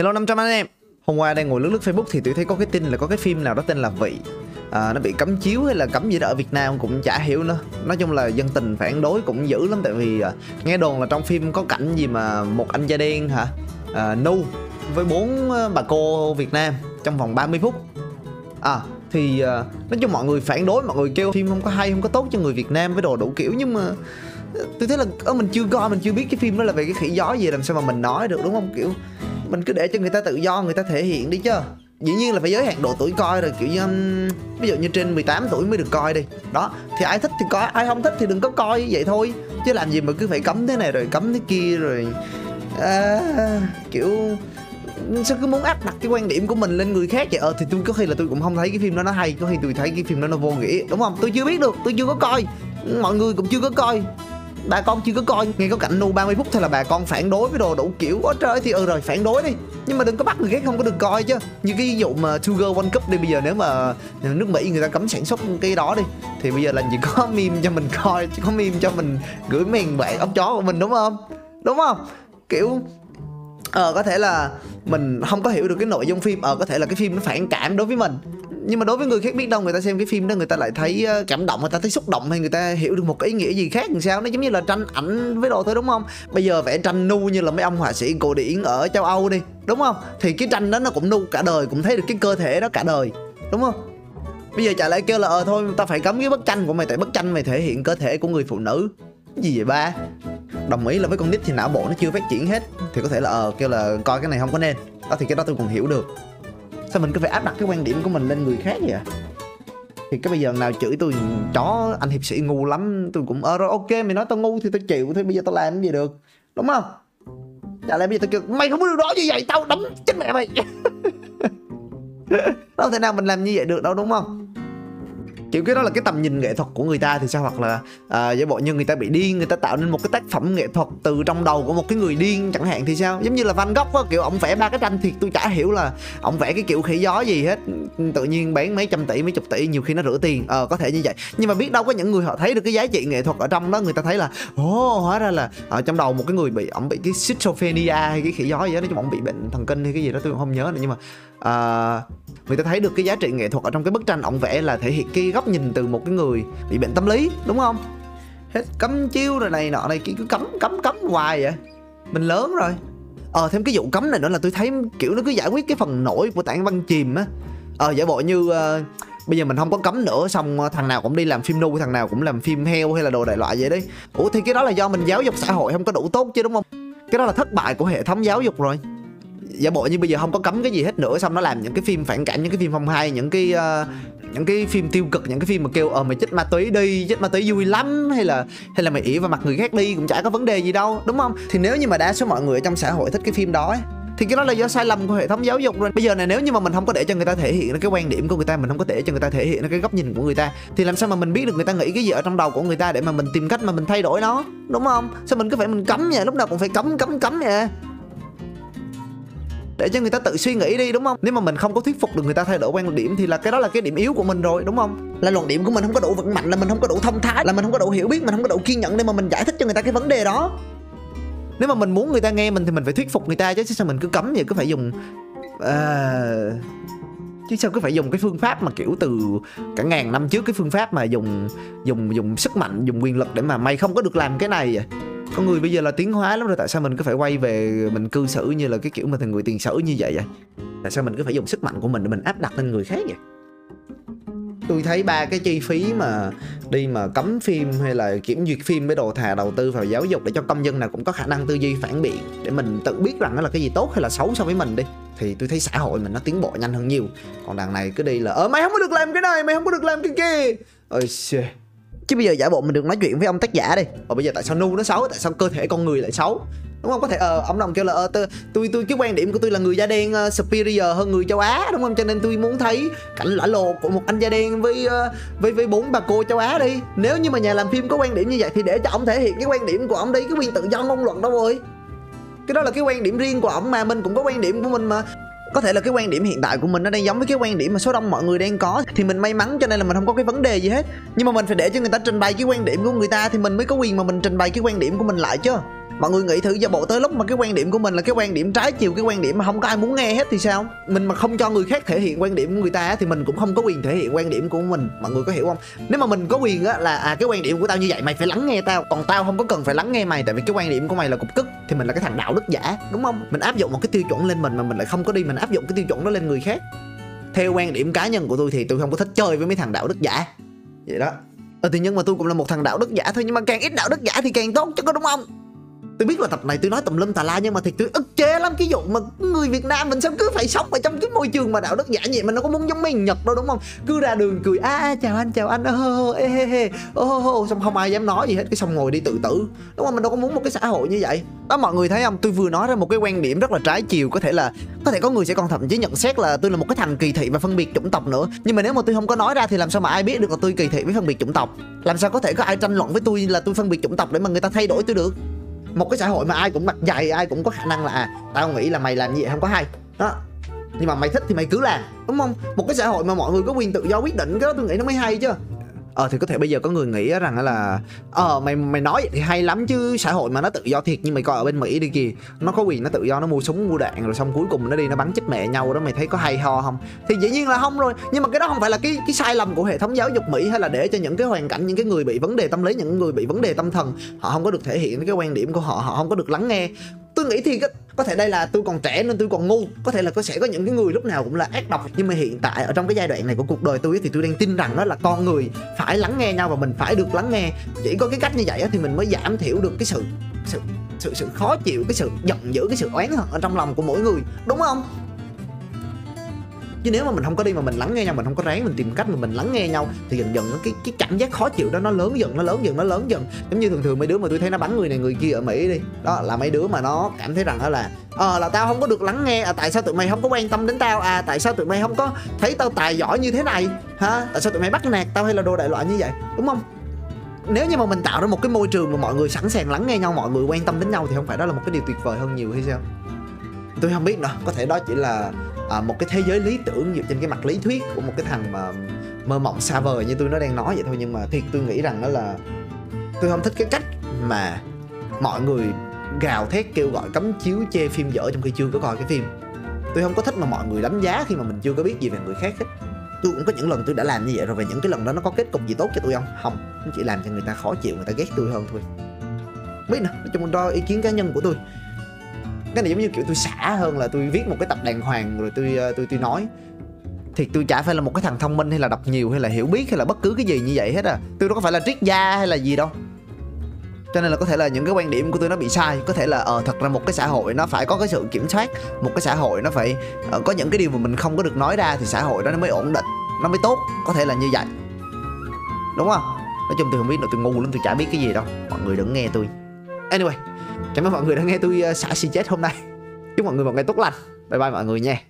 Hello 500 anh em. Hôm qua đang ngồi lướt lướt Facebook thì tôi thấy có cái tin là có cái phim nào đó tên là Vị. À, Nó bị cấm chiếu hay là cấm gì đó ở Việt Nam cũng chả hiểu nữa. Nói chung là dân tình phản đối cũng dữ lắm Tại vì à, nghe đồn là trong phim có cảnh gì mà một anh da đen hả? À, Nu với bốn à, bà cô Việt Nam trong vòng 30 phút. À thì à, nói chung mọi người phản đối mọi người kêu phim không có hay không có tốt cho người Việt Nam với đồ đủ kiểu nhưng mà à, tôi thấy là ở mình chưa coi mình chưa biết cái phim đó là về cái khỉ gió gì làm sao mà mình nói được đúng không? Kiểu mình cứ để cho người ta tự do người ta thể hiện đi chứ. Dĩ nhiên là phải giới hạn độ tuổi coi rồi kiểu như um, ví dụ như trên 18 tuổi mới được coi đi. Đó thì ai thích thì coi ai không thích thì đừng có coi vậy thôi. Chứ làm gì mà cứ phải cấm thế này rồi cấm thế kia rồi à, kiểu sao cứ muốn áp đặt cái quan điểm của mình lên người khác vậy? Ờ thì tôi có khi là tôi cũng không thấy cái phim đó nó hay có khi tôi thấy cái phim đó nó vô nghĩa đúng không? Tôi chưa biết được tôi chưa có coi. Mọi người cũng chưa có coi bà con chưa có coi, nghe có cảnh nu 30 phút thôi là bà con phản đối với đồ đủ kiểu quá trời. Thì ừ rồi, phản đối đi. Nhưng mà đừng có bắt người khác không có được coi chứ. Như cái ví dụ mà Sugar One Cup đi, bây giờ nếu mà nước Mỹ người ta cấm sản xuất cái đó đi, thì bây giờ là chỉ có meme cho mình coi, chỉ có meme cho mình gửi mèn bạn ốc chó của mình, đúng không? Đúng không? Kiểu ờ có thể là mình không có hiểu được cái nội dung phim ờ có thể là cái phim nó phản cảm đối với mình nhưng mà đối với người khác biết đâu người ta xem cái phim đó người ta lại thấy ờ, cảm động, người ta thấy xúc động hay người ta hiểu được một cái ý nghĩa gì khác làm sao. Nó giống như là tranh ảnh với đồ thôi, đúng không? Bây giờ vẽ tranh nu như là mấy ông họa sĩ cổ điển ở châu âu đi, đúng không? Thì cái tranh đó nó cũng nu cả đời, cũng thấy được cái cơ thể đó cả đời, đúng không? Bây giờ chả lại kêu là ờ thôi ta phải cấm cái bức tranh của mày, tại bức tranh mày thể hiện cơ thể của người phụ nữ. Gì vậy ba? Đồng ý là với con nít thì não bộ nó chưa phát triển hết, thì có thể là ờ kêu là coi cái này không có nên. Đó, thì cái đó tôi còn hiểu được sao mình cứ phải áp đặt cái quan điểm của mình lên người khác vậy? Thì cái bây giờ nào chửi tôi chó, anh hiệp sĩ ngu lắm, tôi cũng ờ rồi ok, mày nói tao ngu thì tao chịu, thôi bây giờ tao làm cái gì được? Đúng không? Chả lẽ bây giờ tao kêu, mày không có được đó như vậy, tao đấm chết mẹ mày. Đâu thể nào mình làm như vậy được đâu, đúng không? Kiểu cái đó là cái tầm nhìn nghệ thuật của người ta thì sao? Hoặc là à, giả bộ như người ta bị điên người ta tạo nên một cái tác phẩm nghệ thuật từ trong đầu của một cái người điên chẳng hạn thì sao? Giống như là van gogh á kiểu ông vẽ ba cái tranh thì tôi chả hiểu là ông vẽ cái kiểu khỉ gió gì hết. Tự nhiên bán mấy trăm tỷ mấy chục tỷ nhiều khi nó rửa tiền. Ờ có thể như vậy. Nhưng mà biết đâu có những người họ thấy được cái giá trị nghệ thuật ở trong đó người ta thấy là ồ oh, hóa ra là ở trong đầu một cái người bị ông bị cái schizophrenia hay cái khỉ gió gì đó nói chung ông bị bệnh thần kinh hay cái gì đó tôi cũng không nhớ nữa. Nhưng mà uh, người ta thấy được cái giá trị nghệ thuật ở trong cái bức tranh ổng vẽ là thể hiện cái góc nhìn từ một cái người bị bệnh tâm lý đúng không? Hết cấm chiêu rồi này nọ này kia cứ cấm cấm cấm hoài vậy. Mình lớn rồi. Ờ thêm cái vụ cấm này nữa là tôi thấy kiểu nó cứ giải quyết cái phần nổi của tảng văn chìm á. Ờ giả bộ như uh, bây giờ mình không có cấm nữa xong ờ, thằng nào cũng đi làm phim nu thằng nào cũng làm phim heo hay là đồ đại loại vậy đấy. Ủa thì cái đó là do mình giáo dục xã hội không có đủ tốt chứ đúng không? Cái đó là thất bại của hệ thống giáo dục rồi giả bộ như bây giờ không có cấm cái gì hết nữa xong nó làm những cái phim phản cảm những cái phim không hay những cái uh, những cái phim tiêu cực những cái phim mà kêu ờ mày chích ma túy đi chích ma túy vui lắm hay là hay là mày ỉ vào mặt người khác đi cũng chả có vấn đề gì đâu đúng không? Thì nếu như mà đa số mọi người ở trong xã hội thích cái phim đó ấy, thì cái đó là do sai lầm của hệ thống giáo dục rồi. Bây giờ này nếu như mà mình không có để cho người ta thể hiện cái quan điểm của người ta mình không có để cho người ta thể hiện cái góc nhìn của người ta thì làm sao mà mình biết được người ta nghĩ cái gì ở trong đầu của người ta để mà mình tìm cách mà mình thay đổi nó đúng không? Sao mình cứ phải mình cấm vậy? Lúc nào cũng phải cấm cấm cấm vậy? Để cho người ta tự suy nghĩ đi đúng không? Nếu mà mình không có thuyết phục được người ta thay đổi quan điểm thì là cái đó là cái điểm yếu của mình rồi đúng không? Là luận điểm của mình không có đủ vững mạnh là mình không có đủ thông thái là mình không có đủ hiểu biết mình không có đủ kiên nhẫn để mà mình giải thích cho người ta cái vấn đề đó. Nếu mà mình muốn người ta nghe mình thì mình phải thuyết phục người ta chứ sao mình cứ cấm vậy? Cứ phải dùng à... chứ sao cứ phải dùng cái phương pháp mà kiểu từ cả ngàn năm trước cái phương pháp mà dùng dùng dùng sức mạnh dùng quyền lực để mà mày không có được làm cái này vậy con người bây giờ là tiến hóa lắm rồi, tại sao mình cứ phải quay về mình cư xử như là cái kiểu mà thành người tiền sử như vậy vậy? Tại sao mình cứ phải dùng sức mạnh của mình để mình áp đặt lên người khác vậy? Tôi thấy ba cái chi phí mà đi mà cấm phim hay là kiểm duyệt phim với đồ thà đầu tư vào giáo dục để cho công dân nào cũng có khả năng tư duy phản biện, để mình tự biết rằng nó là cái gì tốt hay là xấu so với mình đi, thì tôi thấy xã hội mình nó tiến bộ nhanh hơn nhiều. Còn đằng này cứ đi là ờ mày không có được làm cái này, mày không có được làm cái kia. Ôi shit chứ bây giờ giả bộ mình được nói chuyện với ông tác giả đi. Và bây giờ tại sao nu nó xấu tại sao cơ thể con người lại xấu? Đúng không? Có thể ờ ông đồng kêu là ờ tôi tôi tôi cái quan điểm của tôi là người da đen uh, superior hơn người châu á đúng không? Cho nên tôi muốn thấy cảnh lõa lồ của một anh da đen với uh, với với bốn bà cô châu á đi. Nếu như mà nhà làm phim có quan điểm như vậy thì để cho ông thể hiện cái quan điểm của ông đi cái quyền tự do ngôn luận đâu rồi. Cái đó là cái quan điểm riêng của ông mà mình cũng có quan điểm của mình mà có thể là cái quan điểm hiện tại của mình nó đang giống với cái quan điểm mà số đông mọi người đang có, thì mình may mắn cho nên là mình không có cái vấn đề gì hết. Nhưng mà mình phải để cho người ta trình bày cái quan điểm của người ta thì mình mới có quyền mà mình trình bày cái quan điểm của mình lại chứ mọi người nghĩ thử giả bộ tới lúc mà cái quan điểm của mình là cái quan điểm trái chiều, cái quan điểm mà không có ai muốn nghe hết thì sao? Mình mà không cho người khác thể hiện quan điểm của người ta thì mình cũng không có quyền thể hiện quan điểm của mình. Mọi người có hiểu không? Nếu mà mình có quyền á là à cái quan điểm của tao như vậy, mày phải lắng nghe tao. Còn tao không có cần phải lắng nghe mày, tại vì cái quan điểm của mày là cục cức, thì mình là cái thằng đạo đức giả, đúng không? Mình áp dụng một cái tiêu chuẩn lên mình mà mình lại không có đi, mình áp dụng cái tiêu chuẩn đó lên người khác. Theo quan điểm cá nhân của tôi thì tôi không có thích chơi với mấy thằng đạo đức giả. Vậy đó. Ờ thì nhưng mà tôi cũng là một thằng đạo đức giả thôi, nhưng mà càng ít đạo đức giả thì càng tốt chứ có đúng không? Tôi biết là tập này tôi nói tùm lum tà la nhưng mà thì tôi ức chế lắm. Cái vụ mà người Việt Nam mình sao cứ phải sống ở trong cái môi trường mà đạo đức giả nhẹ mà nó có muốn giống mấy Nhật đâu đúng không? Cứ ra đường cười a à, chào anh chào anh ơ ê hê hê ô. Xong không ai dám nói gì hết cái xong ngồi đi tự tử. Đúng không? Mình đâu có muốn một cái xã hội như vậy. Đó mọi người thấy không? Tôi vừa nói ra một cái quan điểm rất là trái chiều có thể là có thể có người sẽ còn thậm chí nhận xét là tôi là một cái thằng kỳ thị và phân biệt chủng tộc nữa. Nhưng mà nếu mà tôi không có nói ra thì làm sao mà ai biết được là tôi kỳ thị với phân biệt chủng tộc? Làm sao có thể có ai tranh luận với tôi là tôi phân biệt chủng tộc để mà người ta thay đổi tôi được? Một cái xã hội mà ai cũng mặc dày, ai cũng có khả năng là à tao nghĩ là mày làm gì không có hay. Đó. Nhưng mà mày thích thì mày cứ làm, đúng không? Một cái xã hội mà mọi người có quyền tự do quyết định, cái đó tôi nghĩ nó mới hay chứ ờ thì có thể bây giờ có người nghĩ rằng là ờ mày mày nói vậy thì hay lắm chứ, xã hội mà nó tự do thiệt nhưng mày coi ở bên mỹ đi kìa. Nó có quyền nó tự do, nó mua súng, mua đạn rồi xong cuối cùng nó đi nó bắn chết mẹ nhau đó, mày thấy có hay ho không? Thì dĩ nhiên là không rồi, nhưng mà cái đó không phải là cái cái sai lầm của hệ thống giáo dục mỹ hay là để cho những cái hoàn cảnh, những cái người bị vấn đề tâm lý, những người bị vấn đề tâm thần, họ không có được thể hiện cái quan điểm của họ họ không có được lắng nghe. Tôi nghĩ thì có thể đây là tôi còn trẻ nên tôi còn ngu. Có thể là có sẽ có những cái người lúc nào cũng là ác độc. Nhưng mà hiện tại ở trong cái giai đoạn này của cuộc đời tôi thì tôi đang tin rằng đó là con người phải lắng nghe nhau và mình phải được lắng nghe. Chỉ có cái cách như vậy thì mình mới giảm thiểu được cái sự sự sự sự khó chịu, cái sự giận dữ, cái sự oán hận ở trong lòng của mỗi người. Đúng không? Chứ nếu mà mình không có đi mà mình lắng nghe nhau mình không có ráng mình tìm cách mà mình lắng nghe nhau thì dần dần cái cái cảm giác khó chịu đó nó lớn dần nó lớn dần nó lớn dần. Giống như thường thường mấy đứa mà tôi thấy nó bắn người này người kia ở mỹ đi. Đó là mấy đứa mà nó cảm thấy rằng đó là ờ à, là tao không có được lắng nghe à tại sao tụi mày không có quan tâm đến tao? À tại sao tụi mày không có thấy tao tài giỏi như thế này? Hả? Tại sao tụi mày bắt nạt tao hay là đồ đại loại như vậy? Đúng không? Nếu như mà mình tạo ra một cái môi trường mà mọi người sẵn sàng lắng nghe nhau mọi người quan tâm đến nhau thì không phải đó là một cái điều tuyệt vời hơn nhiều hay sao? Tôi không biết nữa. Có thể đó chỉ là à, một cái thế giới lý tưởng dựa trên cái mặt lý thuyết của một cái thằng mà mơ mộng xa vời như tôi nó đang nói vậy thôi. Nhưng mà thiệt tôi nghĩ rằng đó là tôi không thích cái cách mà mọi người gào thét kêu gọi cấm chiếu chê phim dở trong khi chưa có coi cái phim. Tôi không có thích mà mọi người đánh giá khi mà mình chưa có biết gì về người khác hết. Tôi cũng có những lần tôi đã làm như vậy rồi và những cái lần đó nó có kết cục gì tốt cho tôi không? Không nó chỉ làm cho người ta khó chịu người ta ghét tôi hơn thôi. Biết nè nói chung đó ý kiến cá nhân của tôi cái này giống như kiểu tôi xả hơn là tôi viết một cái tập đàng hoàng rồi tôi ờ, tôi tôi nói. Thì tôi chả phải là một cái thằng thông minh hay là đọc nhiều hay là hiểu biết hay là bất cứ cái gì như vậy hết à. Tôi đâu có phải là triết gia hay là gì đâu. Cho nên là có thể là những cái quan điểm của tôi nó bị sai. Có thể là ờ uh, thật ra một cái xã hội nó phải có cái sự kiểm soát. Một cái xã hội nó phải uh, có những cái điều mà mình không có được nói ra thì xã hội đó nó mới ổn định nó mới tốt. Có thể là như vậy. Đúng không? Nói chung tôi không biết nữa tôi ngu lắm tôi chả biết cái gì đâu. Mọi người đừng nghe tôi. Anyway cảm ơn mọi người đã nghe tôi ờ, xả xì chết hôm nay. Chúc mọi người một ngày tốt lành. Bye bye mọi người nha.